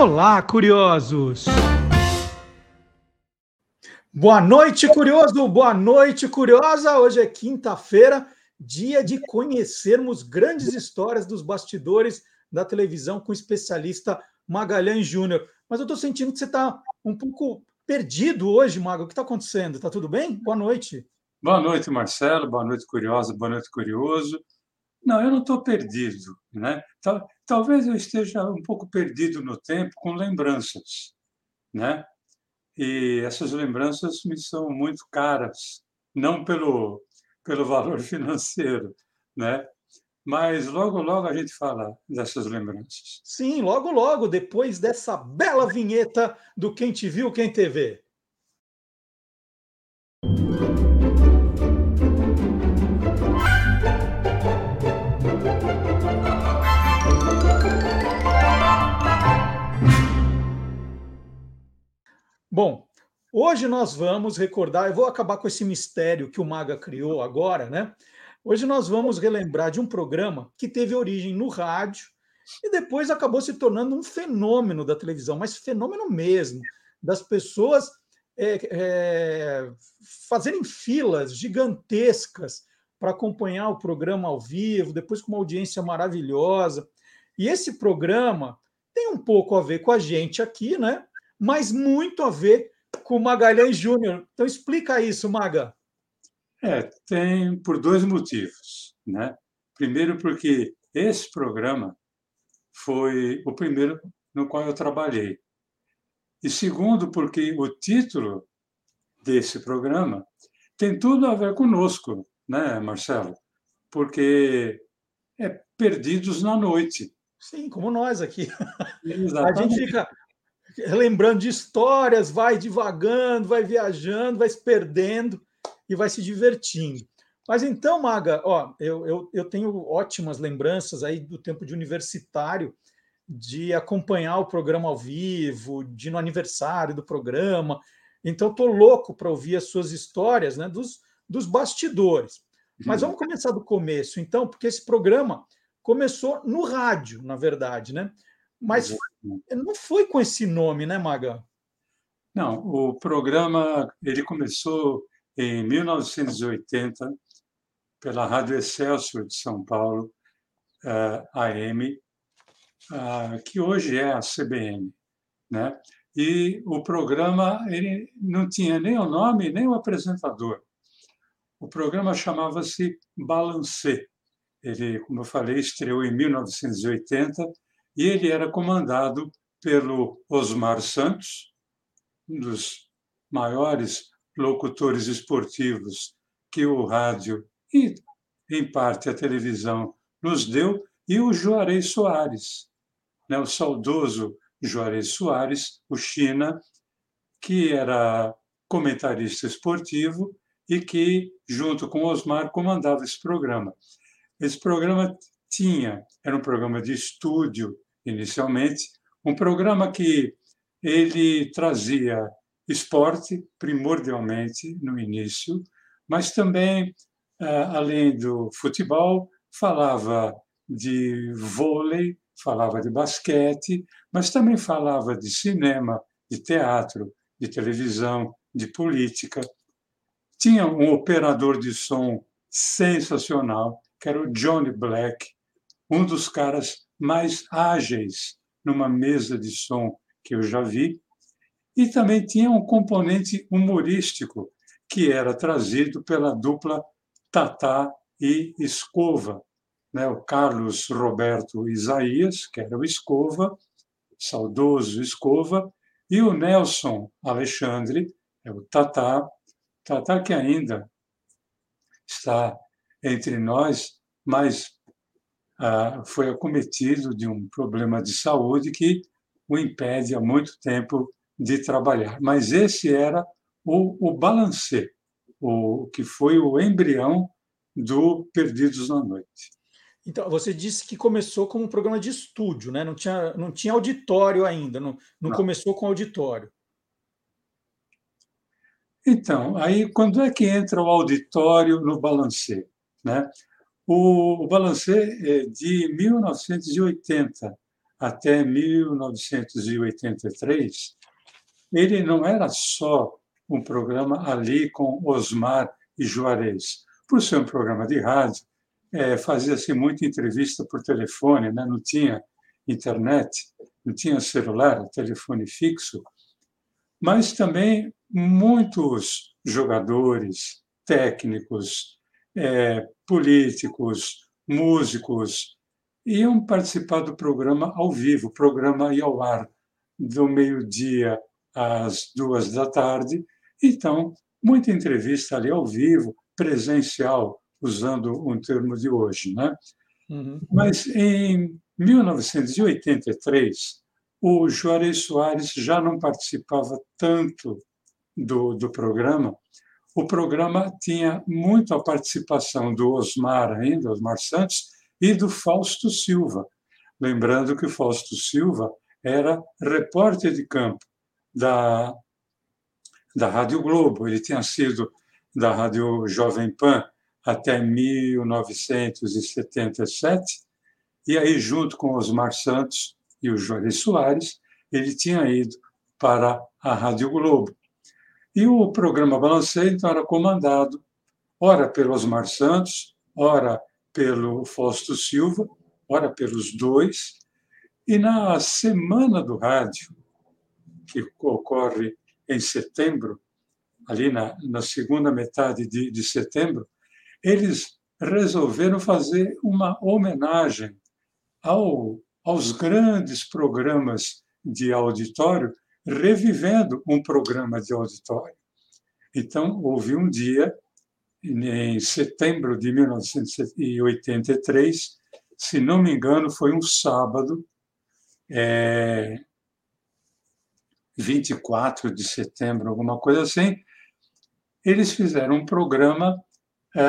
Olá, curiosos! Boa noite, curioso! Boa noite, curiosa! Hoje é quinta-feira, dia de conhecermos grandes histórias dos bastidores da televisão com o especialista Magalhães Júnior. Mas eu estou sentindo que você está um pouco perdido hoje, Mago. O que está acontecendo? Está tudo bem? Boa noite. Boa noite, Marcelo. Boa noite, curiosa. Boa noite, curioso. Não, eu não estou perdido, né? Talvez eu esteja um pouco perdido no tempo com lembranças, né? E essas lembranças me são muito caras, não pelo pelo valor financeiro, né? Mas logo logo a gente fala dessas lembranças. Sim, logo logo depois dessa bela vinheta do Quem te viu, quem te vê. Bom, hoje nós vamos recordar, eu vou acabar com esse mistério que o Maga criou agora, né? Hoje nós vamos relembrar de um programa que teve origem no rádio e depois acabou se tornando um fenômeno da televisão, mas fenômeno mesmo, das pessoas é, é, fazerem filas gigantescas para acompanhar o programa ao vivo, depois com uma audiência maravilhosa. E esse programa tem um pouco a ver com a gente aqui, né? Mas muito a ver com o Magalhães Júnior. Então explica isso, Maga. É, tem por dois motivos, né? Primeiro porque esse programa foi o primeiro no qual eu trabalhei. E segundo porque o título desse programa tem tudo a ver conosco, né, Marcelo? Porque é Perdidos na Noite. Sim, como nós aqui. Exatamente. A gente fica lembrando de histórias, vai divagando, vai viajando, vai se perdendo e vai se divertindo. Mas então, Maga, ó, eu, eu, eu tenho ótimas lembranças aí do tempo de universitário, de acompanhar o programa ao vivo, de no aniversário do programa. Então, estou louco para ouvir as suas histórias né, dos, dos bastidores. Mas uhum. vamos começar do começo, então, porque esse programa começou no rádio, na verdade, né? Mas não foi com esse nome, né, Maga? Não, o programa ele começou em 1980 pela Rádio Excelsior de São Paulo, uh, AM, uh, que hoje é a CBN, né? E o programa ele não tinha nem o nome nem o apresentador. O programa chamava-se Balancê. Ele, como eu falei, estreou em 1980 e ele era comandado pelo Osmar Santos, um dos maiores locutores esportivos que o rádio e, em parte, a televisão nos deu, e o Juarez Soares, né, o saudoso Juarez Soares, o China, que era comentarista esportivo e que, junto com Osmar, comandava esse programa. Esse programa tinha, era um programa de estúdio inicialmente, um programa que ele trazia esporte primordialmente no início, mas também, ah, além do futebol, falava de vôlei, falava de basquete, mas também falava de cinema, de teatro, de televisão, de política. Tinha um operador de som sensacional, que era o Johnny Black, um dos caras mais ágeis numa mesa de som que eu já vi, e também tinha um componente humorístico que era trazido pela dupla Tatá e Escova, né? o Carlos Roberto Isaías, que era o Escova, saudoso Escova, e o Nelson Alexandre, é o Tatá, Tatá que ainda está entre nós, mas ah, foi acometido de um problema de saúde que o impede há muito tempo de trabalhar. Mas esse era o, o balancê, o que foi o embrião do Perdidos na Noite. Então, você disse que começou como um programa de estúdio, né? não, tinha, não tinha auditório ainda, não, não, não. começou com auditório. Então, aí quando é que entra o auditório no balancê? Né? O, o Balancê é de 1980, até 1983, ele não era só um programa ali com Osmar e Juarez. Por ser um programa de rádio, é, fazia-se muita entrevista por telefone, né? não tinha internet, não tinha celular, telefone fixo, mas também muitos jogadores, técnicos, é, políticos, músicos, iam participar do programa ao vivo. Programa ia ao ar do meio-dia às duas da tarde. Então, muita entrevista ali ao vivo, presencial, usando um termo de hoje. Né? Uhum. Mas em 1983, o Juarez Soares já não participava tanto do, do programa. O programa tinha muito a participação do Osmar ainda, Osmar Santos, e do Fausto Silva. Lembrando que o Fausto Silva era repórter de campo da, da Rádio Globo. Ele tinha sido da Rádio Jovem Pan até 1977, e aí, junto com Osmar Santos e o Juarez Soares, ele tinha ido para a Rádio Globo. E o programa Balanceio, então, era comandado, ora pelo Osmar Santos, ora pelo Fausto Silva, ora pelos dois. E na Semana do Rádio, que ocorre em setembro, ali na, na segunda metade de, de setembro, eles resolveram fazer uma homenagem ao, aos grandes programas de auditório, revivendo um programa de auditório. Então, houve um dia, em setembro de 1983, se não me engano, foi um sábado, é, 24 de setembro, alguma coisa assim, eles fizeram um programa é,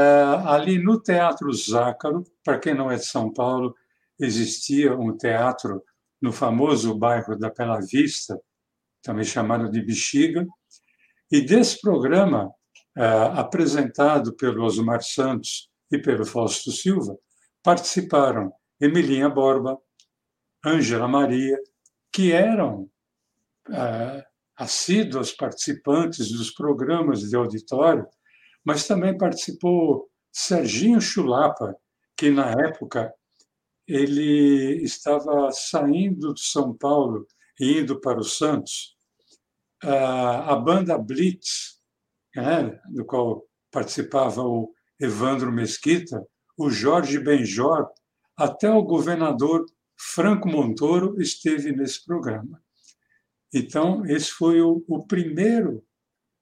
ali no Teatro Zácaro. Para quem não é de São Paulo, existia um teatro no famoso bairro da Bela Vista, também chamado de Bexiga, e desse programa, é, apresentado pelo Osmar Santos e pelo Fausto Silva, participaram Emilinha Borba, Ângela Maria, que eram é, assíduos participantes dos programas de auditório, mas também participou Serginho Chulapa, que na época ele estava saindo de São Paulo e indo para o Santos. A banda Blitz, né, do qual participava o Evandro Mesquita, o Jorge Benjor, até o governador Franco Montoro esteve nesse programa. Então, esse foi o, o primeiro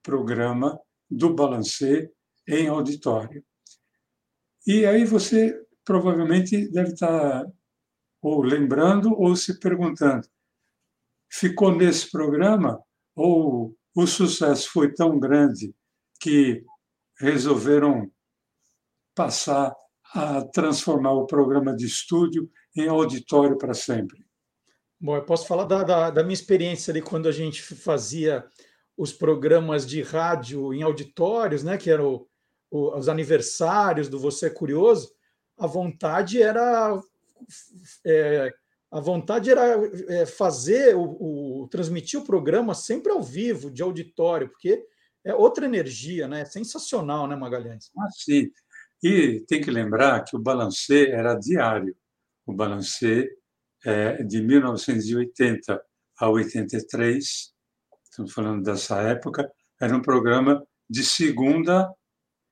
programa do Balancê em auditório. E aí você provavelmente deve estar ou lembrando ou se perguntando: ficou nesse programa ou o sucesso foi tão grande que resolveram passar a transformar o programa de estúdio em auditório para sempre? Bom, eu posso falar da, da, da, minha experiência ali quando a gente fazia os programas de rádio em auditórios, né, que eram os aniversários do Você é Curioso. A vontade era é, a vontade era é, fazer o, o, transmitir o programa sempre ao vivo, de auditório, porque é outra energia, né? É sensacional, né, Magalhães? Ah, sim. E tem que lembrar que o balancê era diário. O balancê é, de 1980 a 83, estamos falando dessa época, era um programa de segunda,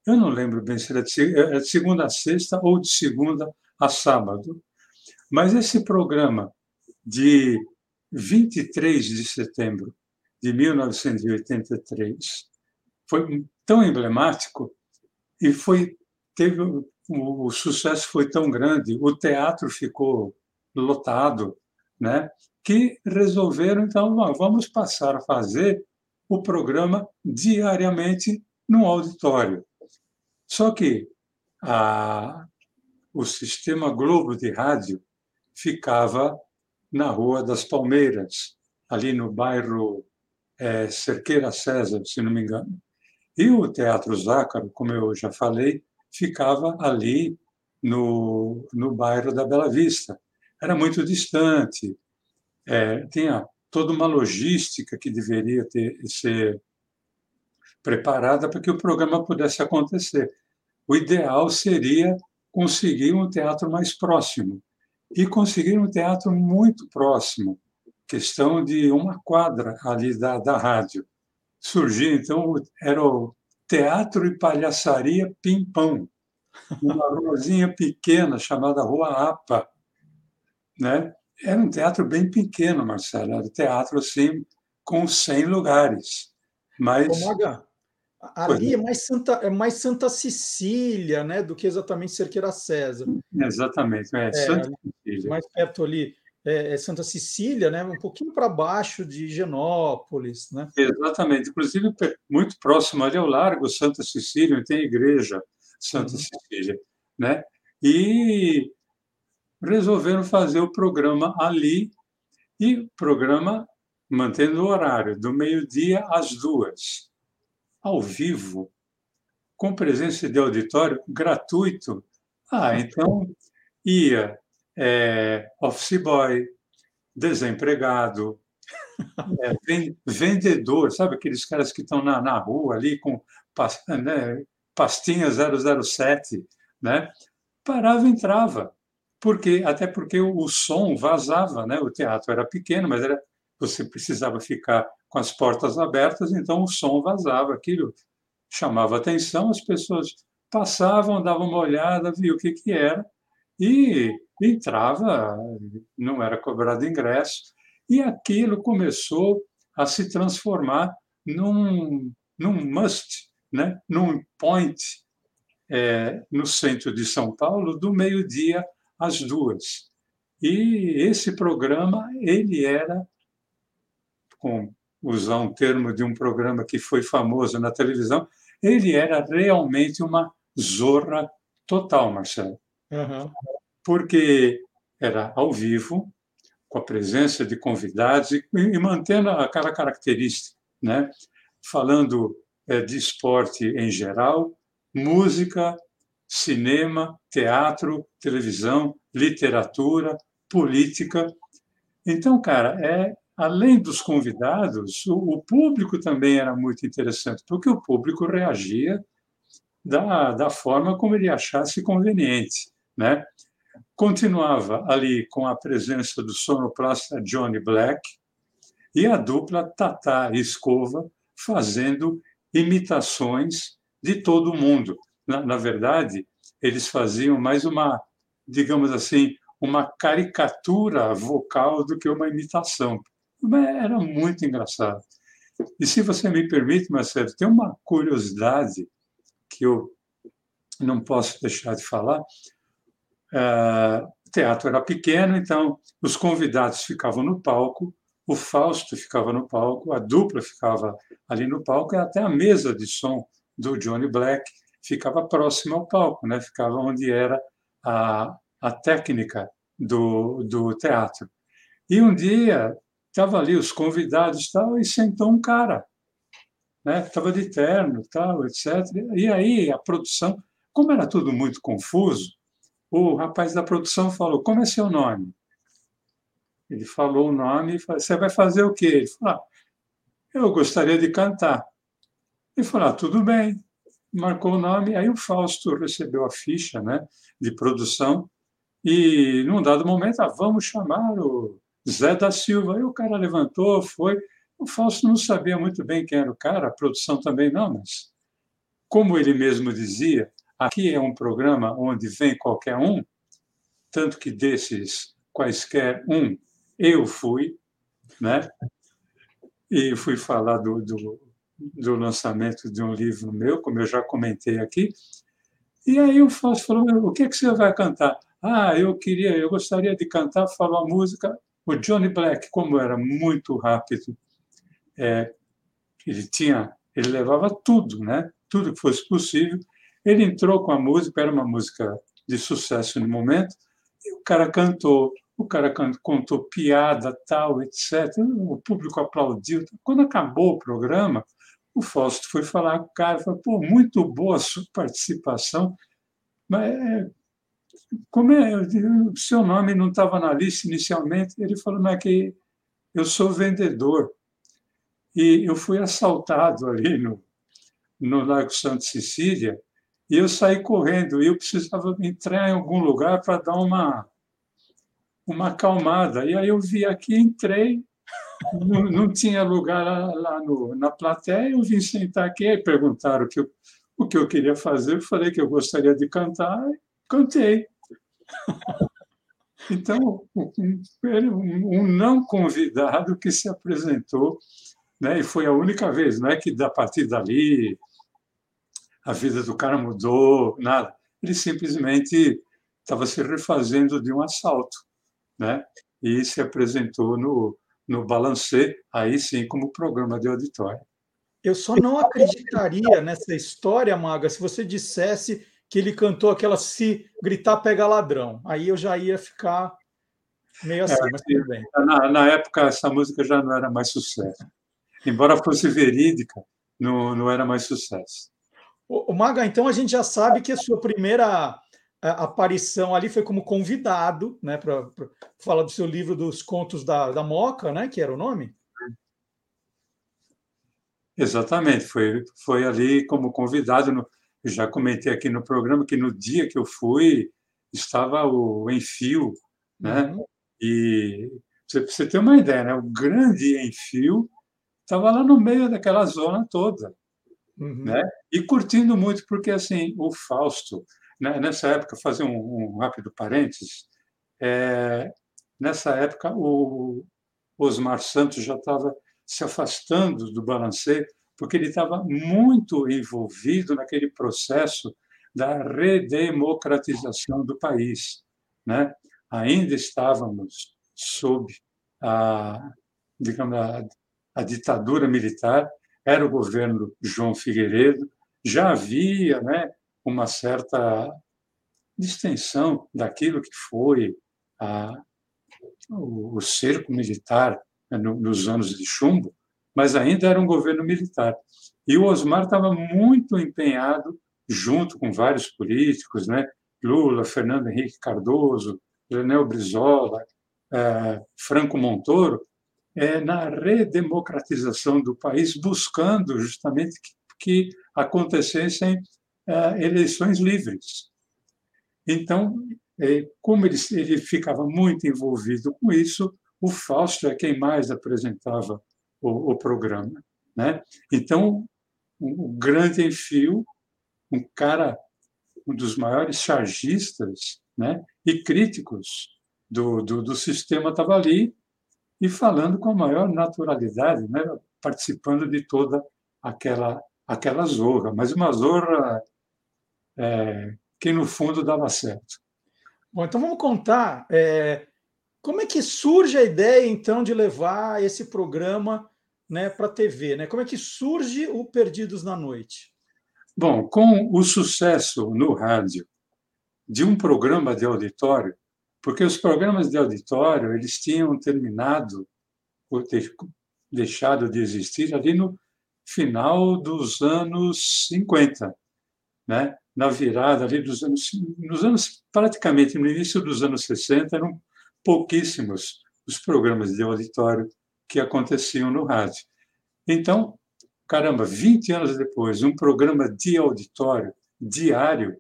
eu não lembro bem se era de, de segunda a sexta ou de segunda a sábado. Mas esse programa de 23 de setembro de 1983 foi tão emblemático e foi teve o, o sucesso foi tão grande, o teatro ficou lotado, né? que resolveram, então, vamos passar a fazer o programa diariamente no auditório. Só que a, o sistema Globo de rádio ficava na Rua das Palmeiras, ali no bairro é, Cerqueira César, se não me engano. E o Teatro Zácaro, como eu já falei, ficava ali no, no bairro da Bela Vista era muito distante, é, tinha toda uma logística que deveria ter, ser preparada para que o programa pudesse acontecer. O ideal seria conseguir um teatro mais próximo e conseguir um teatro muito próximo, questão de uma quadra ali da, da rádio. Surgiu, então, era o Teatro e Palhaçaria Pimpão, uma ruazinha pequena chamada Rua Apa, né? Era um teatro bem pequeno, Marcelo, era um teatro assim com 100 lugares. Mas Ô, Maga, ali é mais Santa é mais Santa Cecília, né, do que exatamente Cerqueira César. Exatamente, é, é Santa Cecília. Mais perto ali é, é Santa Cecília, né, um pouquinho para baixo de Genópolis, né? Exatamente, inclusive muito próximo ali ao Largo Santa Cecília, tem a igreja Santa uhum. Cecília, né? E resolveram fazer o programa ali e o programa mantendo o horário do meio-dia às duas, ao vivo, com presença de auditório gratuito. Ah, então ia é, office boy, desempregado, é, vendedor, sabe aqueles caras que estão na, na rua ali com né, pastinha 007, né? Parava e entrava. Porque, até porque o, o som vazava, né? O teatro era pequeno, mas era, você precisava ficar com as portas abertas, então o som vazava. Aquilo chamava atenção, as pessoas passavam, davam uma olhada, viam o que, que era, e entrava, não era cobrado ingresso, e aquilo começou a se transformar num, num must, né? num point é, no centro de São Paulo, do meio-dia às duas. E esse programa, ele era, com usar um termo de um programa que foi famoso na televisão, ele era realmente uma zorra total, Marcelo. Uhum. Porque era ao vivo, com a presença de convidados e, e mantendo aquela característica, né? falando é, de esporte em geral, música, cinema, teatro, televisão, literatura, política. Então, cara, é além dos convidados, o, público também era muito interessante, porque o público reagia da, da forma como ele achasse conveniente, né? Continuava ali com a presença do sonoplasta Johnny Black e a dupla Tata Escova fazendo imitações de todo mundo. Na, na verdade, eles faziam mais uma, digamos assim, uma caricatura vocal do que uma imitação. Era muito engraçado. E se você me permite, Marcelo, tem uma curiosidade que eu não posso deixar de falar. Uh, o teatro era pequeno, então os convidados ficavam no palco, o Fausto ficava no palco, a dupla ficava ali no palco, e até a mesa de som do Johnny Black ficava próximo ao palco, né? ficava onde era a, a técnica do, do teatro. E um dia estava ali os convidados tal, e sentou um cara, estava né? de terno, tal, etc. E aí a produção, como era tudo muito confuso, o rapaz da produção falou: Como é seu nome? Ele falou o nome e falou: Você vai fazer o quê? Ele falou: ah, Eu gostaria de cantar. Ele falou: ah, Tudo bem marcou o nome, aí o Fausto recebeu a ficha né, de produção e, num dado momento, ah, vamos chamar o Zé da Silva. Aí o cara levantou, foi. O Fausto não sabia muito bem quem era o cara, a produção também não, mas, como ele mesmo dizia, aqui é um programa onde vem qualquer um, tanto que desses quaisquer um, eu fui, né? E fui falar do, do do lançamento de um livro meu, como eu já comentei aqui. E aí o Fausto falou: o que, é que você vai cantar? Ah, eu queria, eu gostaria de cantar, falou a música. O Johnny Black, como era muito rápido, é, ele tinha, ele levava tudo, né? Tudo que fosse possível. Ele entrou com a música, era uma música de sucesso no momento, e o cara cantou, o cara contou piada, tal, etc. O público aplaudiu. Quando acabou o programa, o Fausto foi falar com o cara, falou, pô, muito boa a sua participação, mas é, como é, o seu nome não estava na lista inicialmente, ele falou, mas é que eu sou vendedor. E eu fui assaltado ali no, no Lago Santa Cecília e eu saí correndo e eu precisava entrar em algum lugar para dar uma uma acalmada. E aí eu vi aqui, entrei, não, não tinha lugar lá, lá no, na plateia, eu vim sentar aqui, e perguntaram o que, eu, o que eu queria fazer, eu falei que eu gostaria de cantar, e cantei. Então, um, um não convidado que se apresentou, né, e foi a única vez, não é que a partir dali a vida do cara mudou, nada. Ele simplesmente estava se refazendo de um assalto, né? E se apresentou no, no Balancê, aí sim como programa de auditório. Eu só não acreditaria nessa história, Maga, se você dissesse que ele cantou aquela Se Gritar Pega Ladrão. Aí eu já ia ficar meio assim, é, mas tudo bem. Na, na, época, essa música já não era mais sucesso. Embora fosse verídica, não, não era mais sucesso. O, o Maga, então a gente já sabe que a sua primeira a, aparição ali foi como convidado, né, para falar do seu livro dos contos da, da Moca, né, que era o nome? Exatamente, foi, foi ali como convidado. No, eu já comentei aqui no programa que no dia que eu fui estava o Enfio, né? Uhum. E você, você tem uma ideia, né? O grande Enfio estava lá no meio daquela zona toda, uhum. né? E curtindo muito, porque assim o Fausto, né? nessa época, fazer um, um rápido parênteses, é, nessa época o Osmar Santos já estava se afastando do balancê porque ele estava muito envolvido naquele processo da redemocratização do país. Né? Ainda estávamos sob a, digamos, a, a ditadura militar, era o governo João Figueiredo, já havia né, uma certa distensão daquilo que foi a, o, o cerco militar né, nos anos de chumbo, mas ainda era um governo militar. E o Osmar estava muito empenhado, junto com vários políticos, né? Lula, Fernando Henrique Cardoso, Leonel Brizola, eh, Franco Montoro, eh, na redemocratização do país, buscando justamente que, que acontecessem eh, eleições livres. Então, como ele, ele ficava muito envolvido com isso, o Fausto é quem mais apresentava o, o programa. Né? Então, o um, grande enfio, um cara, um dos maiores chargistas né? e críticos do, do, do sistema estava ali e falando com a maior naturalidade, né? participando de toda aquela, aquela zorra, mas uma zorra é, que, no fundo, dava certo. Bom, então vamos contar é, como é que surge a ideia, então, de levar esse programa né, para a TV? Né? Como é que surge o Perdidos na Noite? Bom, com o sucesso no rádio de um programa de auditório, porque os programas de auditório eles tinham terminado, ou ter deixado de existir ali no final dos anos 50, né? na virada ali dos anos, nos anos praticamente no início dos anos 60 eram pouquíssimos os programas de auditório que aconteciam no rádio. Então, caramba, 20 anos depois, um programa de auditório diário,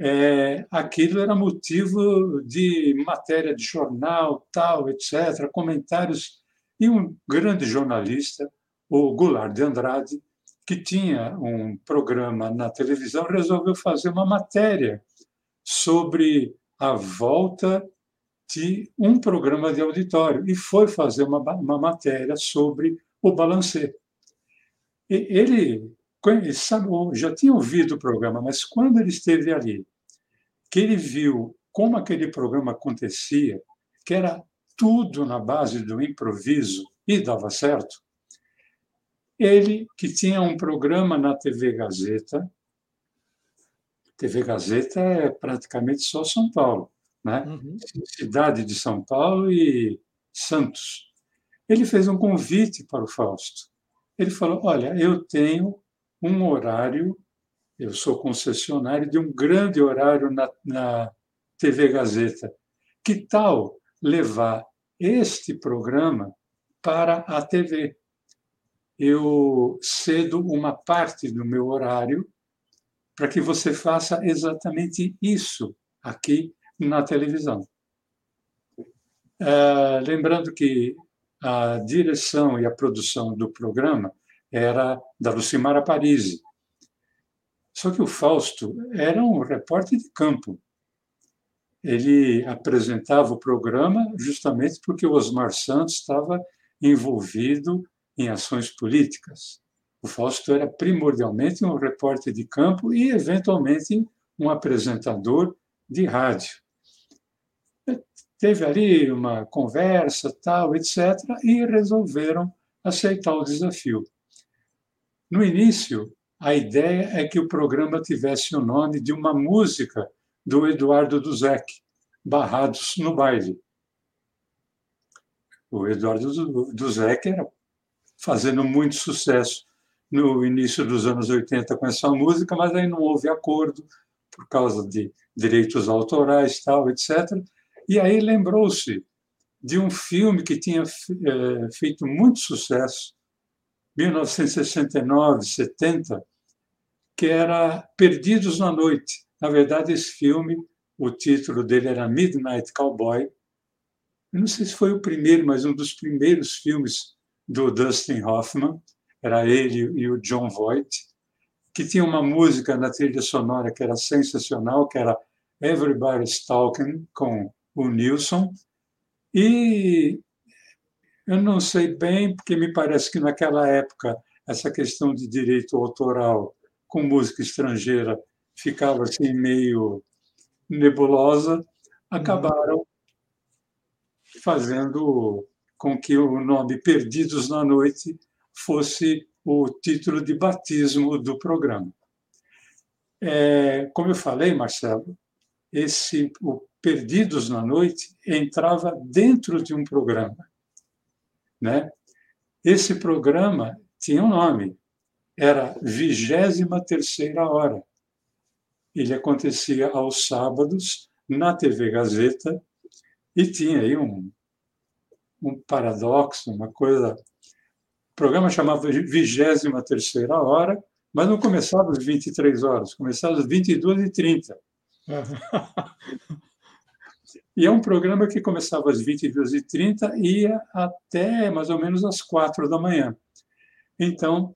é, aquilo era motivo de matéria de jornal, tal, etc., comentários. E um grande jornalista, o Goulart de Andrade, que tinha um programa na televisão, resolveu fazer uma matéria sobre a volta de um programa de auditório e foi fazer uma, uma matéria sobre o balancê. Ele já tinha ouvido o programa, mas quando ele esteve ali, que ele viu como aquele programa acontecia, que era tudo na base do improviso e dava certo, ele que tinha um programa na TV Gazeta, TV Gazeta é praticamente só São Paulo né? Uhum. cidade de São Paulo e Santos. Ele fez um convite para o Fausto. Ele falou: Olha, eu tenho um horário, eu sou concessionário de um grande horário na, na TV Gazeta. Que tal levar este programa para a TV. Eu cedo uma parte do meu horário para que você faça exatamente isso aqui na televisão. É, lembrando que a direção e a produção do programa era da Lucimara Parisi. Só que o Fausto era um repórter de campo. Ele apresentava o programa justamente porque o Osmar Santos estava envolvido em ações políticas. O Fausto era primordialmente um repórter de campo e, eventualmente, um apresentador de rádio. Teve ali uma conversa, tal, etc., e resolveram aceitar o desafio. No início, a ideia é que o programa tivesse o nome de uma música do Eduardo Duzek, Barrados no Baile. O Eduardo Duzek era fazendo muito sucesso no início dos anos 80 com essa música, mas aí não houve acordo por causa de direitos autorais, tal, etc. E aí lembrou-se de um filme que tinha é, feito muito sucesso, 1969, 70, que era Perdidos na Noite. Na verdade, esse filme, o título dele era Midnight Cowboy. Eu não sei se foi o primeiro, mas um dos primeiros filmes do Dustin Hoffman. Era ele e o John Voight, que tinha uma música na trilha sonora que era sensacional, que era Everybody's Talking, com o Nilson. E eu não sei bem, porque me parece que naquela época essa questão de direito autoral com música estrangeira ficava assim meio nebulosa, acabaram fazendo com que o nome Perdidos na Noite fosse o título de batismo do programa. É, como eu falei, Marcelo, esse o Perdidos na Noite entrava dentro de um programa, né? Esse programa tinha um nome, era vigésima terceira hora. Ele acontecia aos sábados na TV Gazeta e tinha aí um, um paradoxo, uma coisa. O programa chamava vigésima terceira hora, mas não começava às 23 horas, começava às 22 e 30. E é um programa que começava às 22h30 e ia até mais ou menos às 4 da manhã. Então,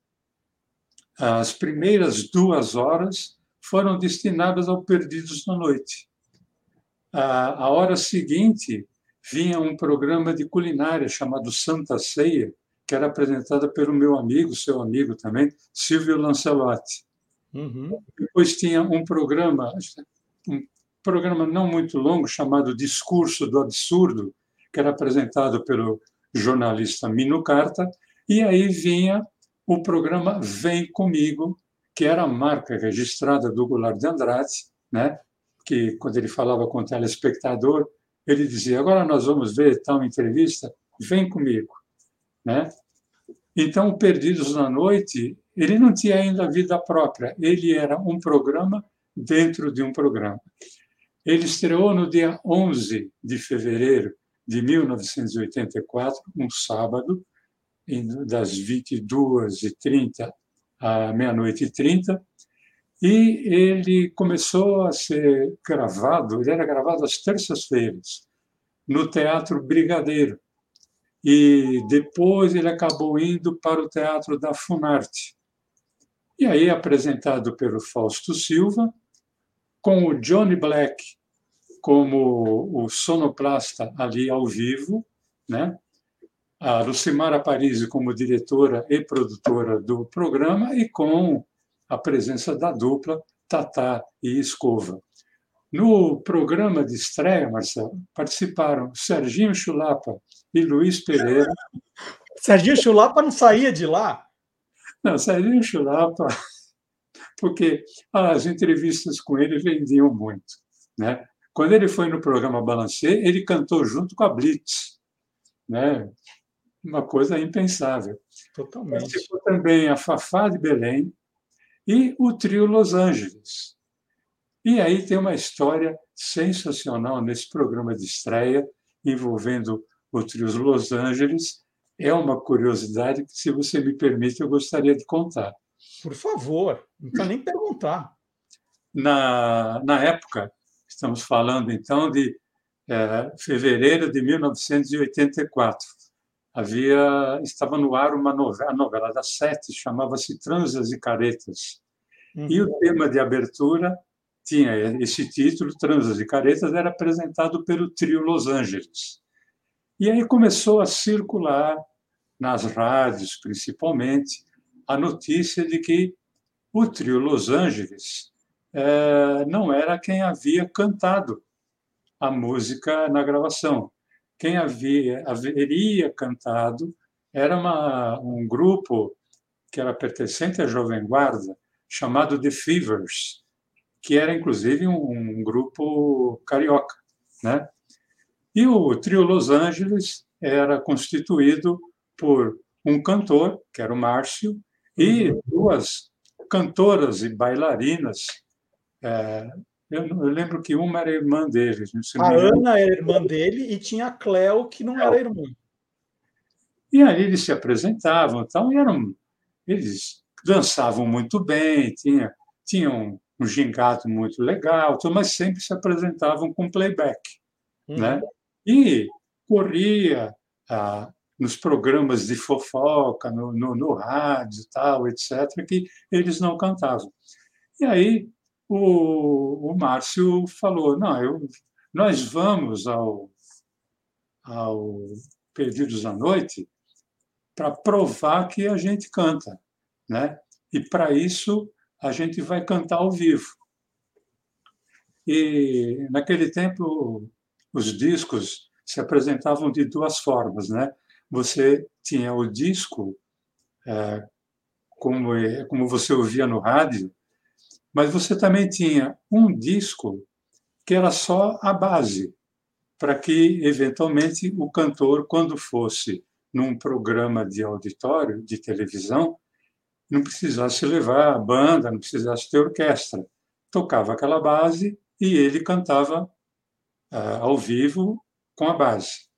as primeiras duas horas foram destinadas ao Perdidos na Noite. A, hora seguinte vinha um programa de culinária chamado Santa Ceia, que era apresentada pelo meu amigo, seu amigo também, Silvio Lancelotti. Uhum. Depois tinha um programa, um programa não muito longo chamado Discurso do Absurdo, que era apresentado pelo jornalista Mino Carta, e aí vinha o programa Vem Comigo, que era a marca registrada do Goulart de Andrade, né? que quando ele falava com o telespectador, ele dizia: Agora nós vamos ver tal entrevista, vem comigo. Né? Então, Perdidos na Noite, ele não tinha ainda vida própria, ele era um programa dentro de um programa. Ele estreou no dia 11 de fevereiro de 1984, um sábado, das 22h30 à meia-noite e 30, e ele começou a ser gravado, ele era gravado às terças-feiras, no Teatro Brigadeiro. E depois ele acabou indo para o Teatro da Funarte. E aí, apresentado pelo Fausto Silva, com o Johnny Black como o sonoplasta ali ao vivo, né? a Lucimara Parisi como diretora e produtora do programa e com a presença da dupla Tatá e Escova. No programa de estreia, Marcelo, participaram Serginho Chulapa e Luiz Pereira. Serginho Chulapa não saía de lá? Não, Serginho Chulapa, porque as entrevistas com ele vendiam muito. Né? Quando ele foi no programa Balancê, ele cantou junto com a Blitz. Né? uma coisa impensável. Totalmente. Participou também a Fafá de Belém e o trio Los Angeles. E aí tem uma história sensacional nesse programa de estreia envolvendo o trio Los Angeles. é uma curiosidade que, se você me permite, eu gostaria de contar. Por favor, não precisa nem perguntar. Na, na época, estamos falando então de é, fevereiro de 1984, havia estava no ar uma novela, a novela das sete, chamava-se Transas e Caretas. Uhum. E o uhum. tema de abertura tinha esse título, Transas e Caretas, era apresentado pelo trio Los Angeles. E aí começou a circular, nas rádios principalmente, a notícia de que o trio Los Angeles é, não era quem havia cantado a música na gravação. Quem havia haveria cantado era uma, um grupo que era pertencente à Jovem Guarda, chamado The Fevers, que era inclusive um, um grupo carioca, né? E o trio Los Angeles era constituído por um cantor, que era o Márcio, e uhum. duas cantoras e bailarinas. É, eu, eu, lembro que uma era irmã dele. A Ana era irmã dele e tinha a Cleo, que não era irmã. E aí eles se apresentavam então, e eram, eles dançavam muito bem, tinha, tinham um gingado muito legal, mas sempre se apresentavam com playback. Uhum. Né? E corria ah, nos programas de fofoca, no, no, no rádio, tal, etc., que eles não cantavam. E aí o, o Márcio falou: não, eu, nós vamos ao, ao Perdidos à Noite para provar que a gente canta, né? E para isso a gente vai cantar ao vivo. E naquele tempo os discos se apresentavam de duas formas, né? Você tinha o disco é, como é, como você ouvia no rádio, mas você também tinha um disco que era só a base para que eventualmente o cantor, quando fosse num programa de auditório de televisão, não precisasse levar a banda, não precisasse ter orquestra. Tocava aquela base e ele cantava uh, ao vivo com a base.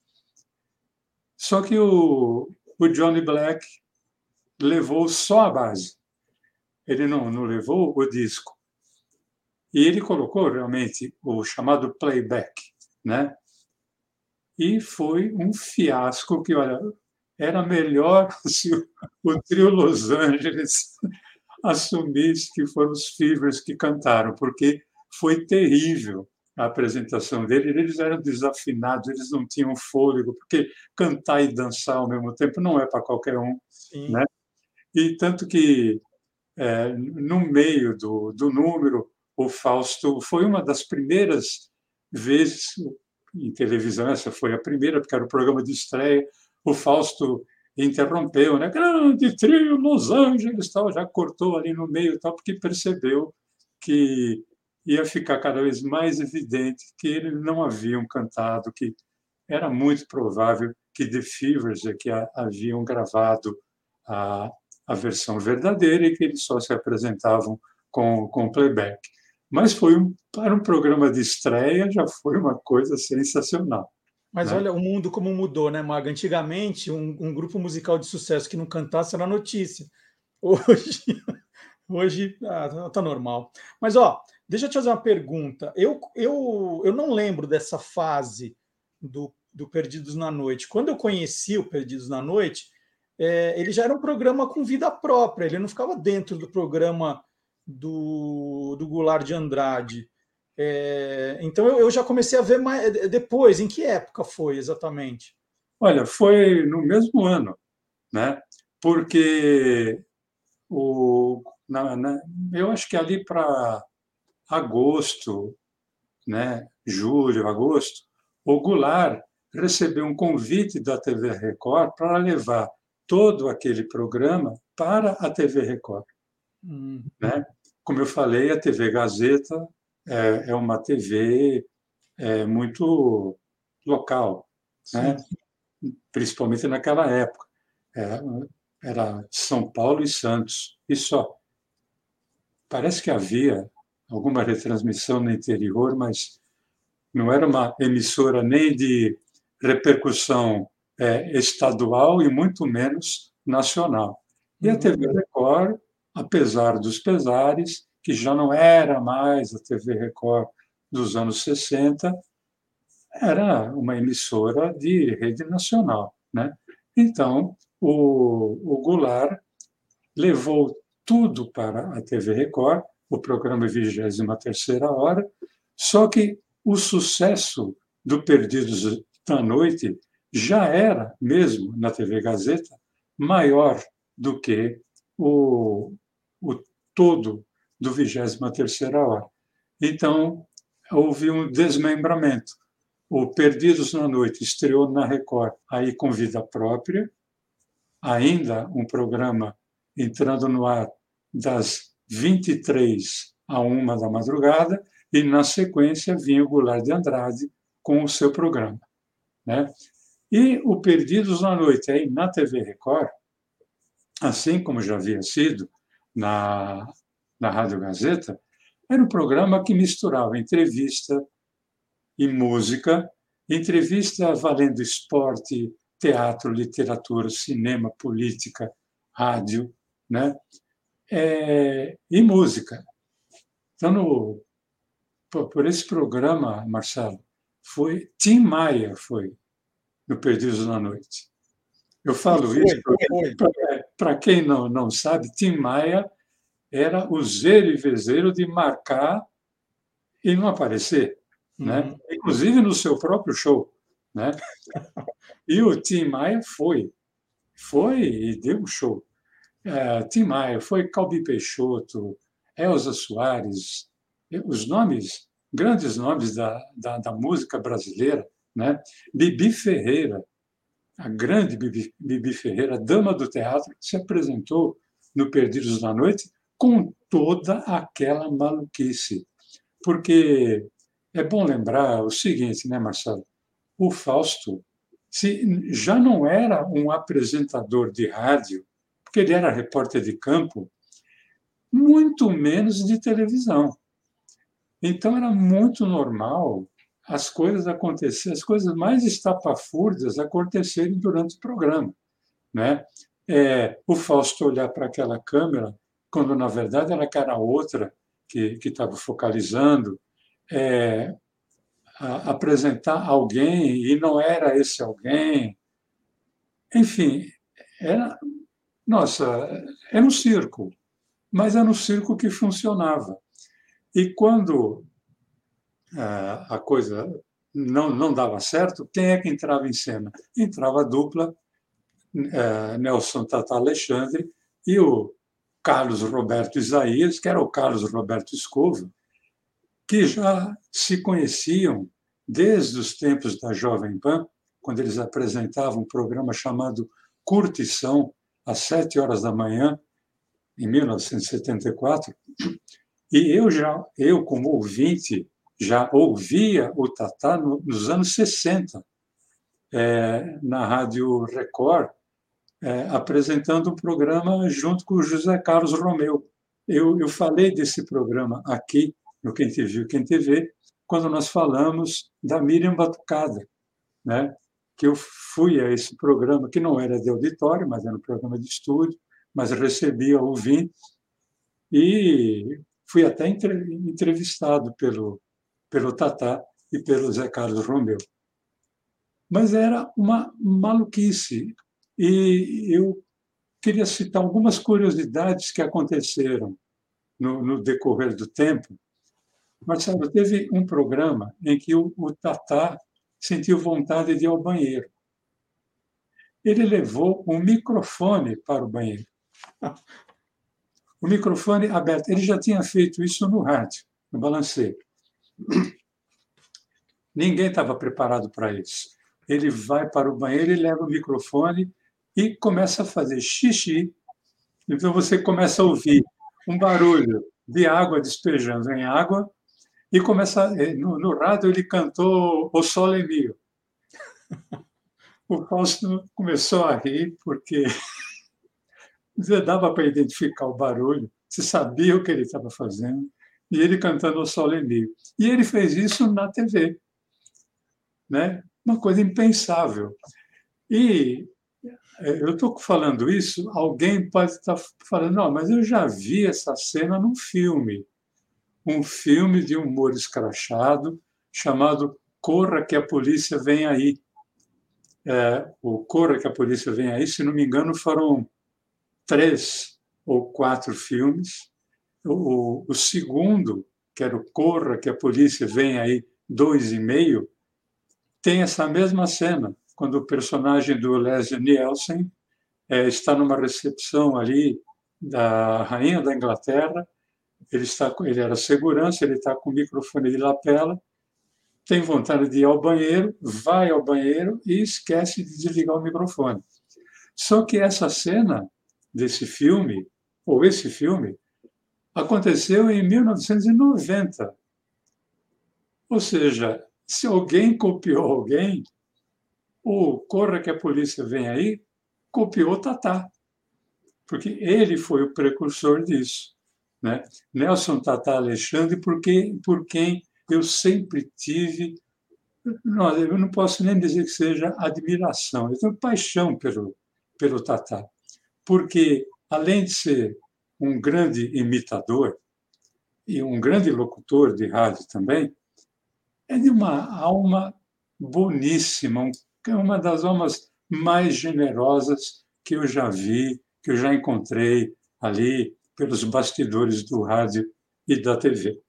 Só que o, o Johnny Black levou só a base. Ele não, não levou o disco. E ele colocou realmente o chamado playback, né? E foi um fiasco que, olha, era melhor se o, o trio Los Angeles assumisse que foram os Fevers que cantaram, porque foi terrível a apresentação dele. Eles eram desafinados, eles não tinham fôlego, porque cantar e dançar ao mesmo tempo não é para qualquer um. Sim. Né? E tanto que, é, no meio do, do número, o Fausto foi uma das primeiras vezes em televisão, essa foi a primeira, porque era o programa de estreia, o Fausto interrompeu, né? Grande trio Los Angeles, tal, já cortou ali no meio, tal, porque percebeu que ia ficar cada vez mais evidente que eles não haviam cantado, que era muito provável que The Fevers é que haviam gravado a, a versão verdadeira e que eles só se apresentavam com, com playback. Mas foi um, para um programa de estreia já foi uma coisa sensacional. Mas né? olha o mundo como mudou, né, Maga? Antigamente, um, um, grupo musical de sucesso que não cantasse era notícia. Hoje, hoje ah, tá normal. Mas ó, deixa eu te fazer uma pergunta. Eu, eu, eu não lembro dessa fase do, do Perdidos na Noite. Quando eu conheci o Perdidos na Noite, é, ele já era um programa com vida própria. Ele não ficava dentro do programa do, do Goulart de Andrade. É, então eu, eu, já comecei a ver mais depois. Em que época foi exatamente? Olha, foi no mesmo ano, né? Porque o, na, na, eu acho que ali para agosto, né? Julho, agosto, o Goulart recebeu um convite da TV Record para levar todo aquele programa para a TV Record. Uhum. Né? Como eu falei, a TV Gazeta é, é uma TV é, muito local, né? principalmente naquela época. Era, é, era São Paulo e Santos, e só. Parece que havia alguma retransmissão no interior, mas não era uma emissora nem de repercussão é, estadual e muito menos nacional. E a TV uhum. Record, apesar dos pesares, que já não era mais a TV Record dos anos 60, era uma emissora de rede nacional. Né? Então, o, o Goulart levou tudo para a TV Record, o programa 23 Hora, só que o sucesso do Perdidos da Noite já era, mesmo na TV Gazeta, maior do que o, o todo do 23 Hora. Então, houve um desmembramento. O Perdidos na Noite estreou na Record, aí com vida própria, ainda um programa entrando no ar das 23 a 1 da madrugada, e na sequência vinha o Goulart de Andrade com o seu programa. Né? E o Perdidos na Noite, aí na TV Record, assim como já havia sido na, na Rádio Gazeta, era um programa que misturava entrevista e música, entrevista valendo esporte, teatro, literatura, cinema, política, rádio, né? É, e música. Então, no, por esse programa, Marcelo, foi Tim Maia foi no Perdidos na Noite. Eu falo foi, isso para quem não, não sabe, Tim Maia era o zero e vezeiro de marcar e não aparecer, né? uhum. né? inclusive no seu próprio show. Né? E o Tim Maia foi, foi e deu um show. É, Tim Maia, foi Calbi Peixoto, Elza Soares, os nomes, grandes nomes da, da, da música brasileira, né? Bibi Ferreira, a grande Bibi, Bibi Ferreira, dama do teatro, se apresentou no Perdidos na Noite com toda aquela maluquice. Porque é bom lembrar o seguinte, né, Marcelo? O Fausto se já não era um apresentador de rádio, porque ele era repórter de campo, muito menos de televisão. Então era muito normal as coisas acontecerem, as coisas mais estapafúrdias acontecerem durante o programa. Né? É, o Fausto olhar para aquela câmera, quando na verdade era era outra que estava focalizando, é, a, apresentar alguém e não era esse alguém. Enfim, era, nossa, era um circo, mas era um circo que funcionava. E quando uh, a coisa não, não dava certo, quem é que entrava em cena? Entrava a dupla uh, Nelson Tata Alexandre e o Carlos Roberto Isaías, que era o Carlos Roberto Escova, que já se conheciam desde os tempos da Jovem Pan, quando eles apresentavam um programa chamado Curtição, às sete horas da manhã, em 1974, e eu já, eu como ouvinte, já ouvia o Tatá nos anos 60, é, na Rádio Record, é, apresentando um programa junto com o José Carlos Romeu. Eu, eu falei desse programa aqui no Quem Te Viu, Quem Te Vê, quando nós falamos da Miriam Batucada, né? Que eu fui a esse programa, que não era de auditório, mas era um programa de estúdio, mas recebia ouvintes, e fui até entrevistado pelo, pelo Tatá e pelo Zé Carlos Romeu. Mas era uma maluquice. E eu queria citar algumas curiosidades que aconteceram no, no decorrer do tempo. Marcelo, teve um programa em que o, o Tatá sentiu vontade de ir ao banheiro. Ele levou um microfone para o banheiro o microfone aberto. Ele já tinha feito isso no rádio, no balanceio. Ninguém estava preparado para isso. Ele vai para o banheiro e leva o microfone e começa a fazer xixi. Então você começa a ouvir um barulho de água despejando em água e começa eh, no, no rádio ele cantou O Sol é Mio. O Fausto começou a rir porque dava para identificar o barulho, você sabia o que ele estava fazendo, e ele cantando o Sol em E ele fez isso na TV. Né? Uma coisa impensável. E é, eu estou falando isso, alguém pode estar falando, não, mas eu já vi essa cena num filme, um filme de humor escrachado chamado Corra que a polícia vem aí. É, o Corra que a polícia vem aí, se não me engano, foram três ou quatro filmes. O, o segundo, que era o Corra que a polícia vem aí, dois e meio, tem essa mesma cena quando o personagem do Leslie Nielsen é, está numa recepção ali da rainha da Inglaterra, ele está, ele era segurança, ele está com o microfone de lapela, tem vontade de ir ao banheiro, vai ao banheiro e esquece de desligar o microfone. Só que essa cena desse filme, ou esse filme, aconteceu em 1990. Ou seja, se alguém copiou alguém, o Corra que a polícia vem aí copiou Tatá, porque ele foi o precursor disso. Né? Nelson Tatá Alexandre, porque, por quem eu sempre tive, não, eu não posso nem dizer que seja admiração, eu tenho paixão pelo, pelo Tatá, porque além de ser um grande imitador e um grande locutor de rádio também, é de uma alma boníssima, é uma das almas mais generosas que eu já vi, que eu já encontrei ali pelos bastidores do rádio e da TV.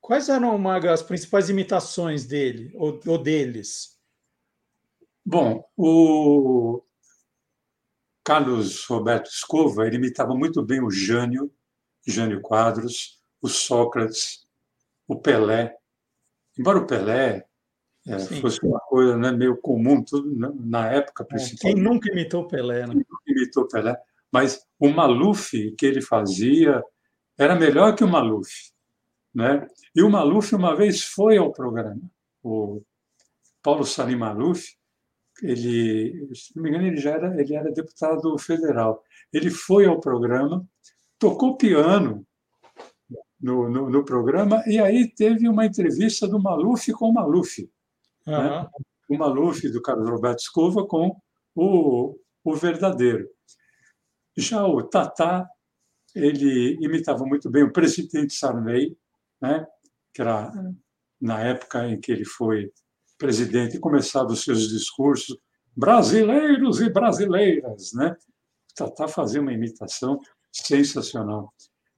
Quais eram, Maga, as principais imitações dele ou, ou deles? Bom, o Carlos Roberto Escova ele imitava muito bem o Jânio, Jânio Quadros, o Sócrates, o Pelé. Embora o Pelé é, fosse uma coisa né, meio comum tudo, né, na época principal. Quem nunca imitou Pelé, né? Quem nunca imitou Pelé. Mas o Maluf que ele fazia era melhor que o Maluf. Né? E o Maluf uma vez foi ao programa. O Paulo Salim Maluf, ele, se não me engano, ele já era, ele era deputado federal. Ele foi ao programa, tocou piano no, no, no programa e aí teve uma entrevista do Maluf com o Maluf. Uhum. Né? O Maluf, do Carlos Roberto Escova, com o, o verdadeiro. Já o Tatá, ele imitava muito bem o presidente Sarney, né? que era na época em que ele foi presidente e começava os seus discursos, brasileiros e brasileiras, né? O Tatá fazia uma imitação sensacional.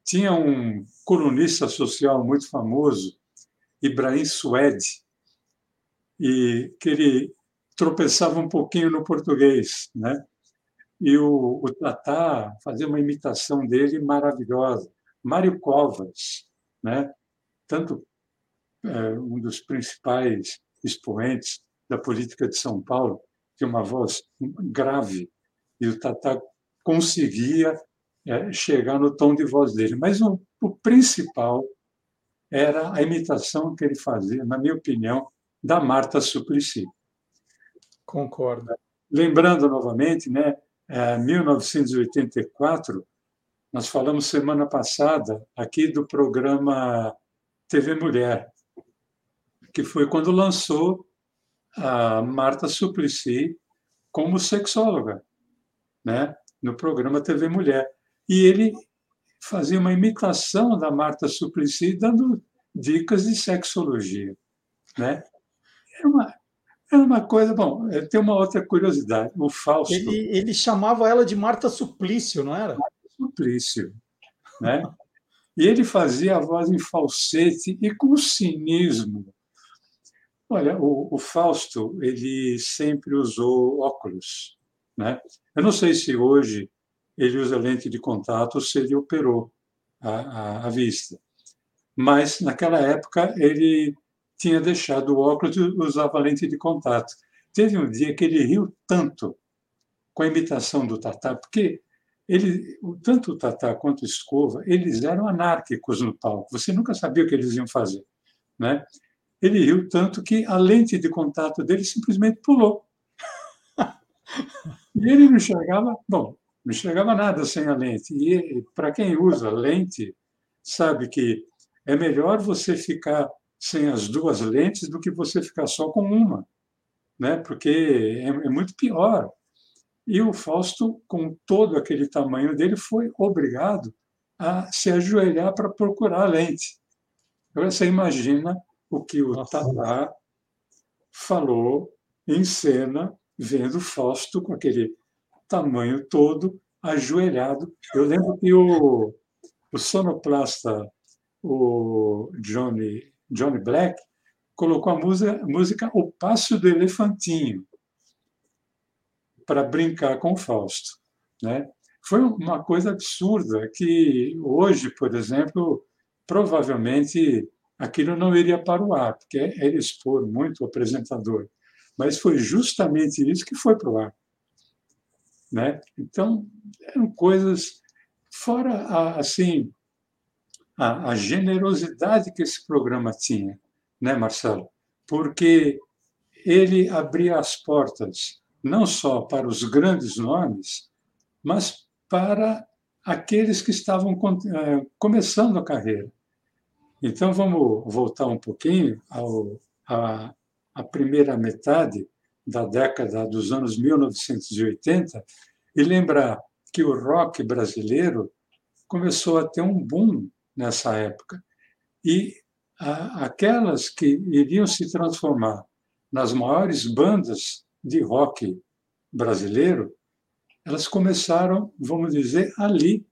Tinha um colunista social muito famoso, Ibrahim Suede, e que ele tropeçava um pouquinho no português, né? E o, o Tatá fazia uma imitação dele maravilhosa. Mário Covas, né? Tanto é, um dos principais expoentes da política de São Paulo, tinha uma voz grave e o Tatá conseguia é, chegar no tom de voz dele. Mas o, o principal era a imitação que ele fazia, na minha opinião, da Marta Suplicy. Concordo. Lembrando novamente, né, 1984, é, nós falamos semana passada aqui do programa TV Mulher, que foi quando lançou a Marta Suplicy como sexóloga, né, no programa TV Mulher. E ele fazia uma imitação da Marta Suplicy dando dicas de sexologia, né? É uma, é uma coisa. Bom, é, tem uma outra curiosidade. O Fausto. Ele, ele chamava ela de Marta Suplício, não era? Marta Suplício. Né? e ele fazia a voz em falsete e com cinismo. Olha, o, o Fausto ele sempre usou óculos. Né? Eu não sei se hoje ele usa lente de contato ou se ele operou a, a, a vista. Mas, naquela época, ele tinha deixado o óculos e usava lente de contato. Teve um dia que ele riu tanto com a imitação do Tatá, porque ele, tanto o Tatá quanto o Escova, eles eram anárquicos no palco. Você nunca sabia o que eles iam fazer, né? Ele riu tanto que a lente de contato dele simplesmente pulou. E ele não enxergava, bom, não enxergava nada sem a lente. E para quem usa lente, sabe que é melhor você ficar sem as duas lentes do que você ficar só com uma. né? porque é, é muito pior. E o Fausto, com todo aquele tamanho dele, foi obrigado a se ajoelhar para procurar a lente. Agora você imagina o que o Tatá falou em cena, vendo Fausto com aquele tamanho todo, ajoelhado. Eu lembro que o, o sonoplasta, o Johnny, Johnny Black, colocou a música, música O Passo do Elefantinho para brincar com o Fausto. Né? Foi uma coisa absurda que hoje, por exemplo, provavelmente aquilo não iria para o ar, porque era expor muito o apresentador. Mas foi justamente isso que foi para o ar. Né? Então, eram coisas fora assim a, a, generosidade que esse programa tinha, né, Marcelo? Porque ele abria as portas não só para os grandes nomes, mas para aqueles que estavam eh, começando a carreira. Então, vamos voltar um pouquinho ao, à, à primeira metade da década dos anos 1980 e lembrar que o rock brasileiro começou a ter um boom nessa época. E aquelas que iriam se transformar nas maiores bandas de rock brasileiro, elas começaram, vamos dizer, ali,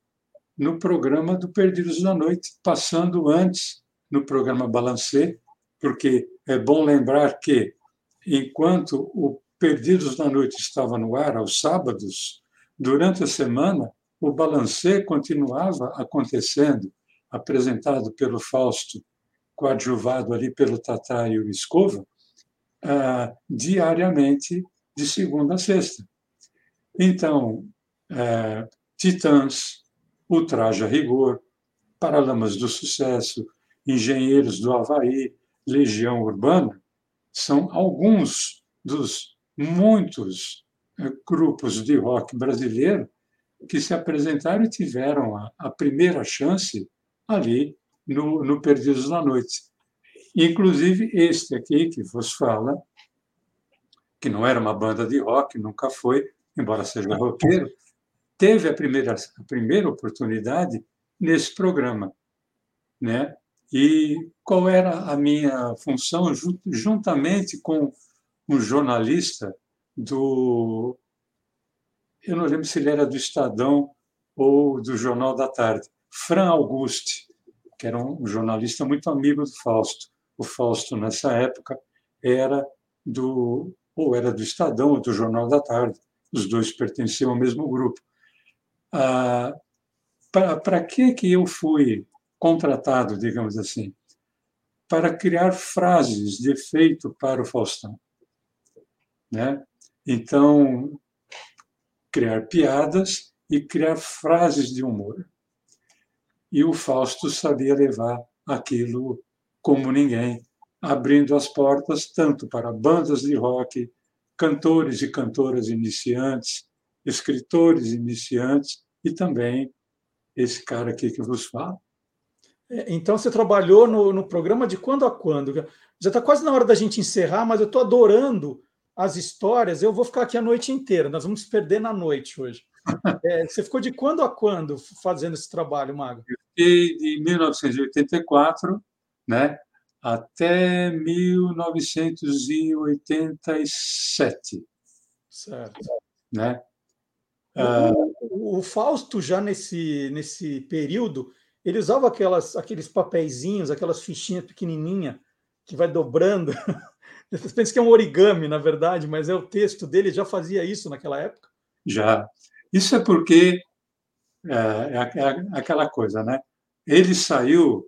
no programa do Perdidos da Noite, passando antes no programa Balancê, porque é bom lembrar que, enquanto o Perdidos da Noite estava no ar aos sábados, durante a semana, o Balancê continuava acontecendo, apresentado pelo Fausto, coadjuvado ali pelo Tatá e o Escova, ah, diariamente, de segunda a sexta. Então, é, Titãs, Ultraja Rigor, Paralamas do Sucesso, Engenheiros do Havaí, Legião Urbana, são alguns dos muitos é, grupos de rock brasileiro que se apresentaram e tiveram a, a primeira chance ali no, no Perdidos na Noite. Inclusive este aqui que vos fala, que não era uma banda de rock, nunca foi, embora seja roqueiro, teve a primeira, a primeira oportunidade nesse programa. Né? E qual era a minha função, juntamente com um jornalista do. Eu não lembro se ele era do Estadão ou do Jornal da Tarde, Fran Auguste, que era um jornalista muito amigo do Fausto. O Fausto, nessa época, era do ou era do Estadão ou do Jornal da Tarde. Os dois pertenciam ao mesmo grupo. Ah, Para que que eu fui contratado, digamos assim? Para criar frases de efeito para o Faustão. Né? Então, criar piadas e criar frases de humor. E o Fausto sabia levar aquilo como ninguém, abrindo as portas tanto para bandas de rock, cantores e cantoras iniciantes, escritores iniciantes e também esse cara aqui que vos fala. É, então você trabalhou no, no programa de quando a quando? Já está quase na hora da gente encerrar, mas eu estou adorando as histórias. Eu vou ficar aqui a noite inteira. Nós vamos perder na noite hoje. É, você ficou de quando a quando fazendo esse trabalho, Mago? Eu fiquei de 1984, né, até 1987. Certo. Né? O, ah, o, Fausto, já nesse, nesse período, ele usava aquelas, aqueles papeizinhos, aquelas fichinhas pequenininhas que vai dobrando. Você pensa que é um origami, na verdade, mas é o texto dele, já fazia isso naquela época? Já. Isso é porque é, é, é aquela coisa, né? Ele saiu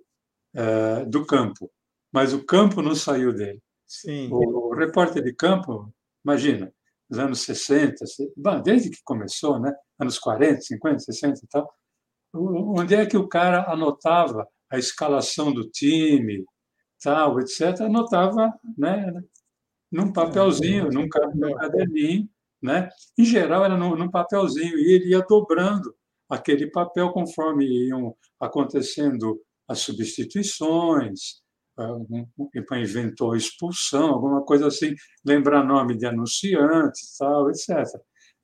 é, do campo mas o campo não saiu dele. Sim. O, o repórter de campo, imagina, nos anos 60, desde que começou, né? anos 40, 50, 60 e tal, onde é que o cara anotava a escalação do time, tal, etc., anotava né, num papelzinho, num, num caderninho, né? em geral era num, num papelzinho, e ele ia dobrando aquele papel conforme iam acontecendo as substituições, inventou expulsão, alguma coisa assim, lembrar nome de anunciante, tal, etc.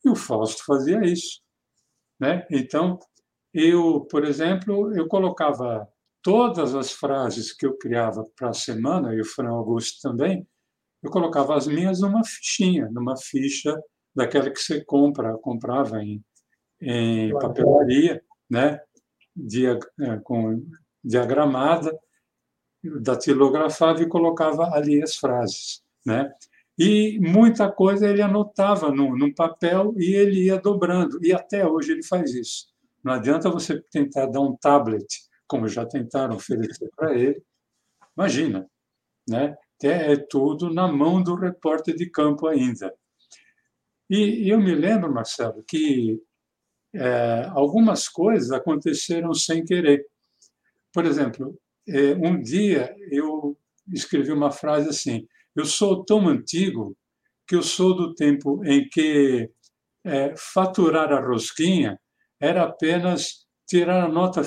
E o Fausto fazia isso. Né? Então, eu, por exemplo, eu colocava todas as frases que eu criava para a semana, e o Fran Augusto também, eu colocava as minhas numa fichinha, numa ficha daquela que você compra, comprava em, em papelaria, né? Dia, é, com diagramada, datilografava e colocava ali as frases, né? E muita coisa ele anotava num, num papel e ele ia dobrando, e até hoje ele faz isso. Não adianta você tentar dar um tablet, como já tentaram oferecer para ele. Imagina, né? É tudo na mão do repórter de campo ainda. E eu me lembro, Marcelo, que é, algumas coisas aconteceram sem querer. Por exemplo, é, um dia eu escrevi uma frase assim: Eu sou tão antigo que eu sou do tempo em que é, faturar a rosquinha era apenas tirar a nota,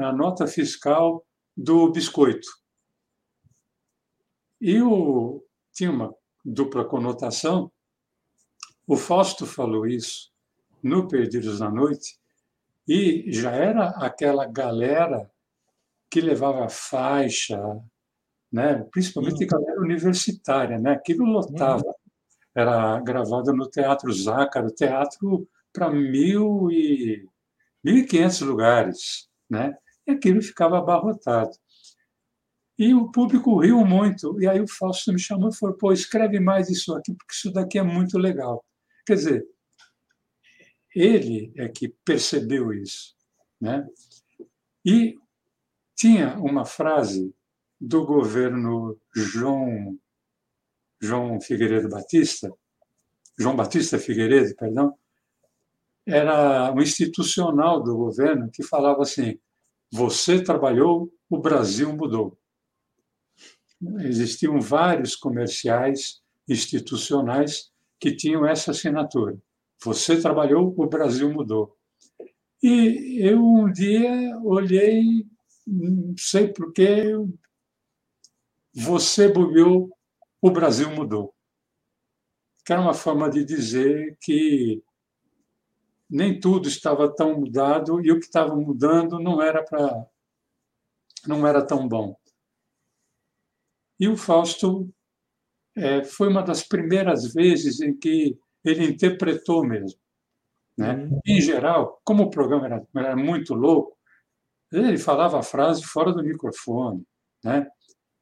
a nota fiscal do biscoito. E o, tinha uma dupla conotação. O Fausto falou isso no Perdidos na Noite, e já era aquela galera que levava faixa, né? principalmente uhum. galera universitária, né? aquilo lotava. Uhum. Era gravado no Teatro Zácaro, teatro para mil e 1.500 lugares, né? E aquilo ficava abarrotado. E o público riu muito. E aí o Fausto me chamou e falou: pô, escreve mais isso aqui, porque isso daqui é muito legal. Quer dizer, ele é que percebeu isso. Né? E tinha uma frase do governo João, João Figueiredo Batista, João Batista Figueiredo, perdão, era um institucional do governo que falava assim: você trabalhou, o Brasil mudou. Existiam vários comerciais institucionais que tinham essa assinatura. Você trabalhou, o Brasil mudou. E eu um dia olhei, não sei porquê, você bobeou, o Brasil mudou. Que era uma forma de dizer que nem tudo estava tão mudado e o que estava mudando não era para não era tão bom. E o Fausto é, foi uma das primeiras vezes em que ele interpretou mesmo. Né? Uhum. Em geral, como o programa era, era, muito louco, ele falava a frase fora do microfone, né?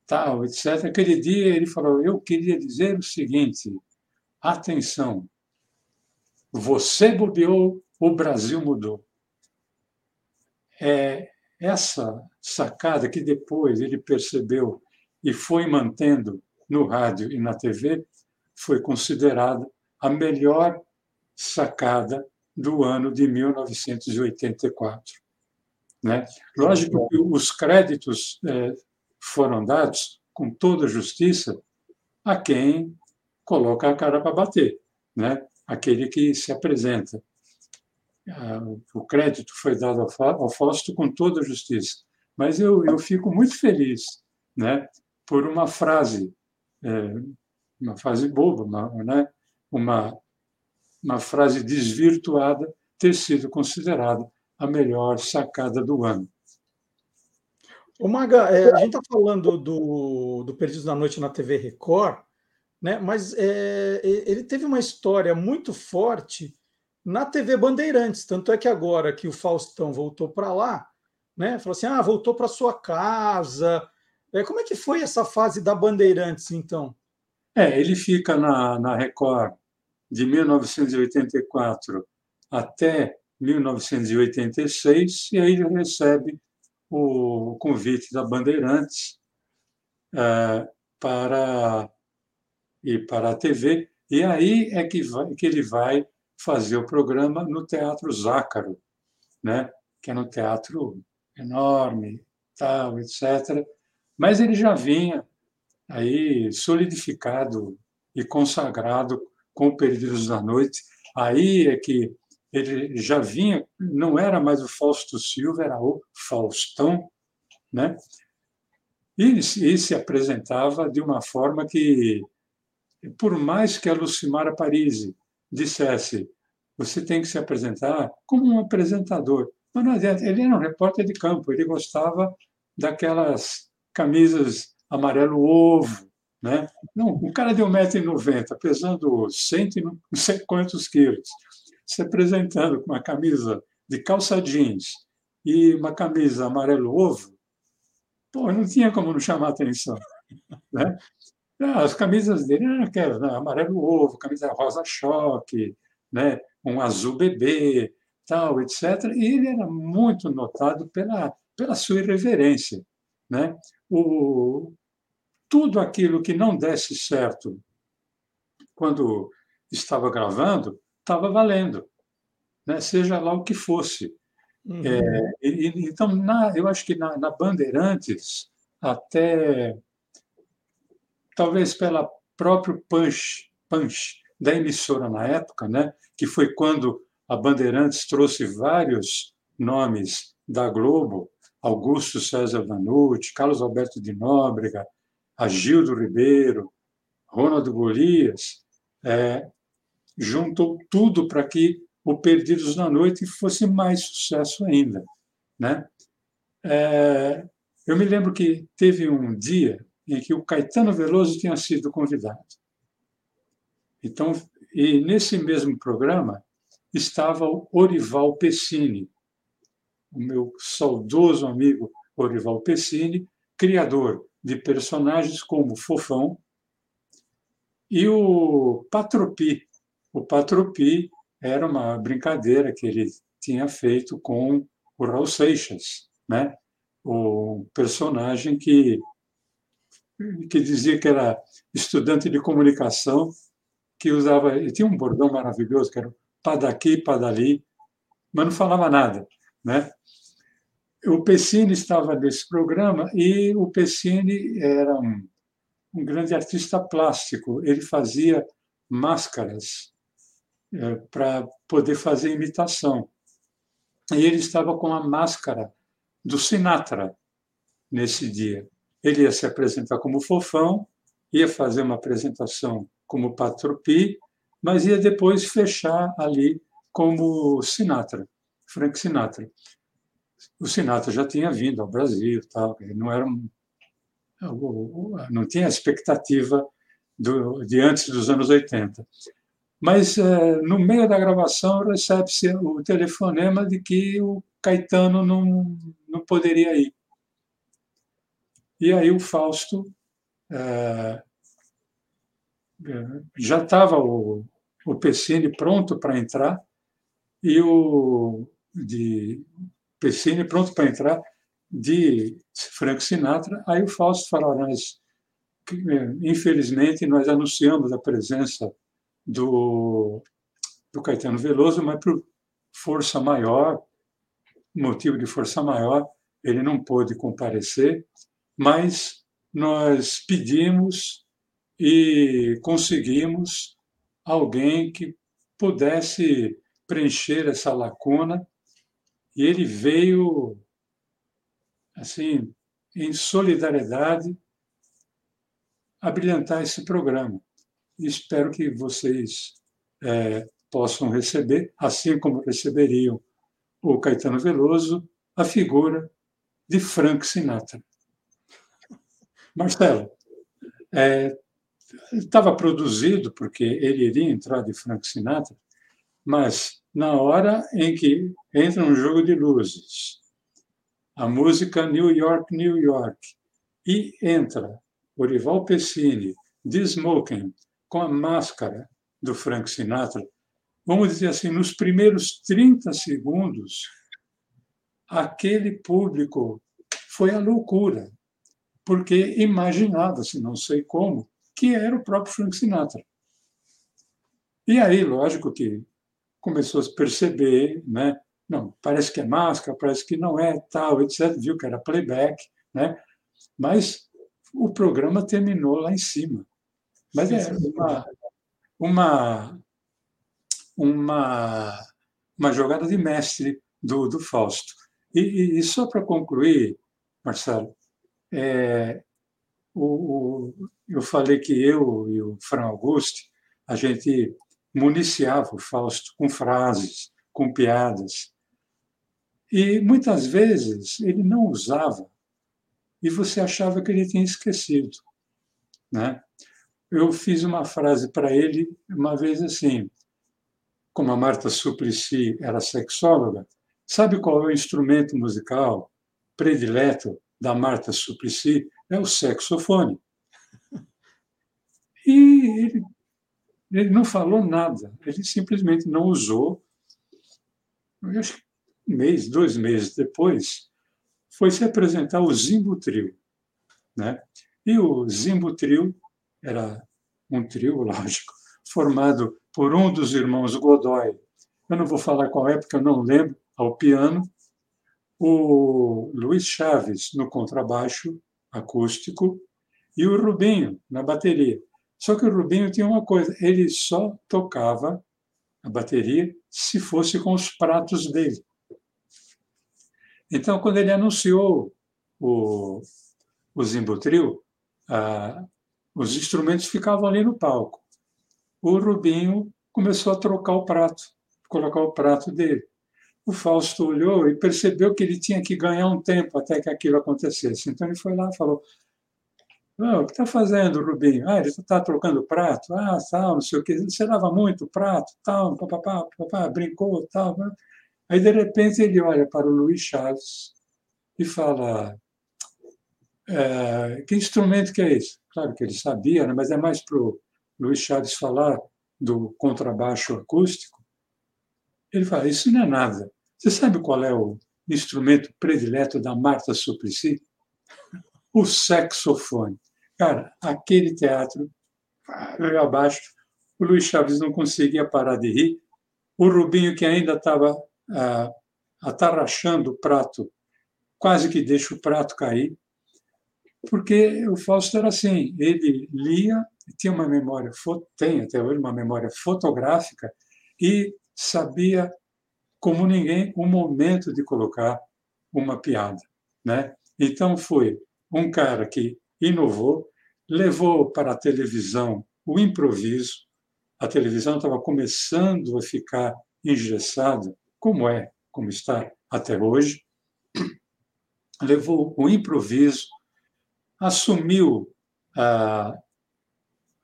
tal, etc. Aquele dia ele falou: Eu queria dizer o seguinte, atenção, você bobeou, o Brasil mudou. É essa sacada que depois ele percebeu e foi mantendo no rádio e na TV foi considerada a melhor sacada do ano de 1984. Né? Lógico que os créditos é, foram dados com toda justiça a quem coloca a cara para bater. Né? aquele que se apresenta. O crédito foi dado ao Fausto com toda justiça. Mas eu, eu fico muito feliz né, por uma frase, é, uma frase boba, uma, né, uma, uma frase desvirtuada, ter sido considerada a melhor sacada do ano. O Maga, é, a gente está falando do, do Perdidos da Noite na TV Record, né? mas é, ele teve uma história muito forte na TV Bandeirantes, tanto é que agora que o Faustão voltou para lá, né? falou assim, ah, voltou para sua casa. É, como é que foi essa fase da Bandeirantes, então? É, ele fica na, na Record de 1984 até 1986, e aí ele recebe o convite da Bandeirantes é, para e para a TV, e aí é que, vai, que ele vai fazer o programa no Teatro Zácaro, né? que é um teatro enorme, tal, etc. Mas ele já vinha aí solidificado e consagrado com Perdidos da Noite. Aí é que ele já vinha, não era mais o Fausto Silva, era o Faustão, né? E, e se apresentava de uma forma que, por mais que a Lucimara Parisi dissesse você tem que se apresentar como um apresentador. Mas não adianta, ele era um repórter de campo, ele gostava daquelas camisas amarelo ovo, né? Não, um cara de 1,90m, pesando 100 não sei quantos quilos, se apresentando com uma camisa de calça jeans e uma camisa amarelo ovo, pô, não tinha como não chamar atenção. Né? As camisas dele eram aquelas, né? amarelo ovo, camisa rosa choque, né? um azul bebê, tal, etc. E ele era muito notado pela, pela sua irreverência. Né? O, tudo aquilo que não desse certo quando estava gravando, estava valendo, né? seja lá o que fosse. Uhum. É, e, então, na, eu acho que na, na Bandeirantes, até talvez pela próprio punch, punch da emissora na época, né, que foi quando a Bandeirantes trouxe vários nomes da Globo, Augusto César Vanucci, Carlos Alberto de Nóbrega, Agildo Ribeiro, Ronaldo Golias, é, juntou tudo para que o Perdidos na Noite fosse mais sucesso ainda. Né? É, eu me lembro que teve um dia em que o Caetano Veloso tinha sido convidado. Então, e nesse mesmo programa estava o Orival Pessini, o meu saudoso amigo Orival Pessini, criador de personagens como Fofão e o Patropi. O Patropi era uma brincadeira que ele tinha feito com o Raul Seixas, né? o personagem que, que dizia que era estudante de comunicação, que usava. Ele tinha um bordão maravilhoso, que era pá daqui, pá dali, mas não falava nada. Né? O Pessini estava nesse programa e o Pessini era um, um grande artista plástico. Ele fazia máscaras é, para poder fazer imitação. E ele estava com a máscara do Sinatra nesse dia. Ele ia se apresentar como fofão, ia fazer uma apresentação como Patropi, mas ia depois fechar ali como Sinatra, Frank Sinatra. O Sinatra já tinha vindo ao Brasil, tal, não era não tinha expectativa do, de antes dos anos 80. Mas, é, no meio da gravação, recebe-se o telefonema de que o Caetano não, não poderia ir. E aí o Fausto é, é já estava o, o Pessini pronto para entrar e o de Pessini pronto para entrar de Frank Sinatra. Aí o Fausto falou: nós, infelizmente, nós anunciamos a presença do, do Caetano Veloso, mas por força maior, motivo de força maior, ele não pôde comparecer, mas nós pedimos e conseguimos alguém que pudesse preencher essa lacuna e ele veio assim em solidariedade a brilhantar esse programa espero que vocês é, possam receber, assim como receberiam o Caetano Veloso, a figura de Frank Sinatra. Marcelo, é, estava produzido porque ele iria entrar de Frank Sinatra, mas na hora em que entra um jogo de luzes, a música New York, New York, e entra Orival Pessini de Smoking com a máscara do Frank Sinatra, vamos dizer assim, nos primeiros 30 segundos, aquele público foi a loucura, porque imaginava-se, não sei como, que era o próprio Frank Sinatra. E aí, lógico que começou a se perceber, né? Não, parece que é máscara, parece que não é, tal, etc. Viu que era playback, né? Mas o programa terminou lá em cima. Mas é uma, uma, uma, uma jogada de mestre do, do Fausto. E, e só para concluir, Marcelo, é, o, o, eu falei que eu e o Fran Auguste, a gente municiava o Fausto com frases, com piadas. E muitas vezes ele não usava e você achava que ele tinha esquecido. Né? Eu fiz uma frase para ele uma vez assim, como a Marta Suplicy era sexóloga, sabe qual é o instrumento musical predileto da Marta Suplicy? É o saxofone. E ele, ele não falou nada, ele simplesmente não usou. Eu acho que mês, dois meses depois, foi se apresentar o Zimbo Trio. Né? E o Zimbo Trio era um trio, lógico, formado por um dos irmãos Godoy. Eu não vou falar qual é, porque eu não lembro, ao piano, o Luiz Chaves no contrabaixo acústico e o Rubinho na bateria. Só que o Rubinho tinha uma coisa, ele só tocava a bateria se fosse com os pratos dele. Então, quando ele anunciou o, o Zimbutril, ah, os instrumentos ficavam ali no palco. O Rubinho começou a trocar o prato, colocar o prato dele. O Fausto olhou e percebeu que ele tinha que ganhar um tempo até que aquilo acontecesse. Então ele foi lá e falou: oh, O que está fazendo, Rubinho? Ah, ele está trocando prato. Ah, tal, não sei o quê. Você lava muito prato, tal, papapá, papapá, brincou, tal. Aí, de repente, ele olha para o Luiz Chaves e fala: é, Que instrumento que é esse? Claro que ele sabia, né? mas é mais para o Luiz Chaves falar do contrabaixo acústico. Ele fala: Isso não é nada. Você sabe qual é o instrumento predileto da Marta Suplicy? O saxofone. Cara, aquele teatro veio abaixo. O Luiz Chaves não conseguia parar de rir. O Rubinho, que ainda estava atarrachando o prato, quase que deixa o prato cair, porque o Fausto era assim, ele lia, tinha uma memória, tem até hoje uma memória fotográfica e sabia como ninguém o momento de colocar uma piada, né? Então foi um cara que inovou, levou para a televisão o improviso. A televisão estava começando a ficar engessada como é, como está até hoje, levou o improviso, assumiu a,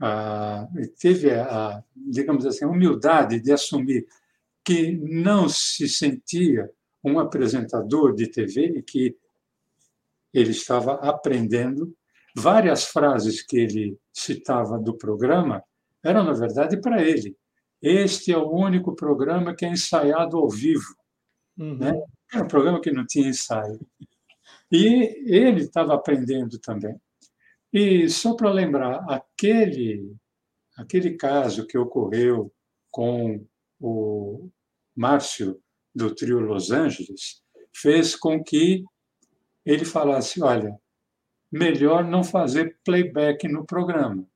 a, teve a, digamos assim, a humildade de assumir que não se sentia um apresentador de TV e que ele estava aprendendo. Várias frases que ele citava do programa eram, na verdade, para ele. Este é o único programa que é ensaiado ao vivo. Uhum. Né? Era um programa que não tinha ensaio. E ele estava aprendendo também. E só para lembrar, aquele, aquele caso que ocorreu com o Márcio do trio Los Angeles fez com que ele falasse: olha, melhor não fazer playback no programa.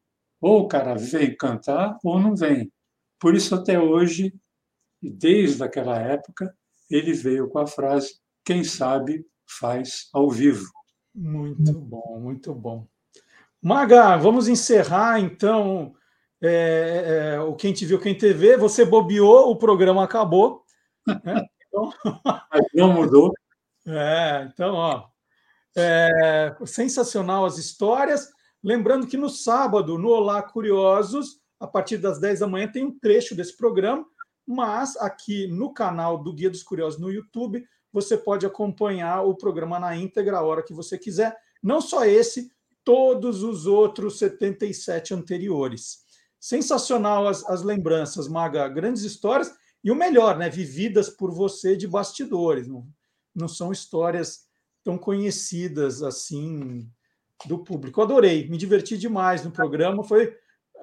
Ou o cara vem cantar ou não vem. Por isso, até hoje, desde aquela época, ele veio com a frase: quem sabe faz ao vivo. Muito bom, muito bom. Maga, vamos encerrar então é, é, o Quem Te Viu, Quem TV. Você bobeou, o programa acabou. Né? Então... Mas não mudou. É, então, ó, é, sensacional as histórias. Lembrando que no sábado, no Olá Curiosos, a partir das 10 da manhã tem um trecho desse programa, mas aqui no canal do Guia dos Curiosos no YouTube, você pode acompanhar o programa na íntegra a hora que você quiser. Não só esse, todos os outros 77 anteriores. Sensacional as, as lembranças, Maga, grandes histórias e o melhor, né, vividas por você de bastidores. Não, não são histórias tão conhecidas assim do público. adorei, me diverti demais no programa. Foi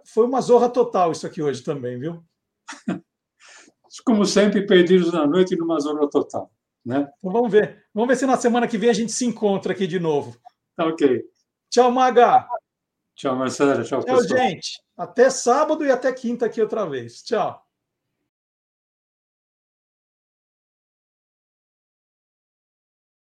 foi uma zorra total isso aqui hoje também, viu? Como sempre, perdidos na noite numa zorra total. Né? Então vamos ver. Vamos ver se na semana que vem a gente se encontra aqui de novo. Tá ok. Tchau, Maga. Tchau, Marcelo. Tchau, Tchau, pessoal. gente. Até sábado e até quinta aqui outra vez. Tchau.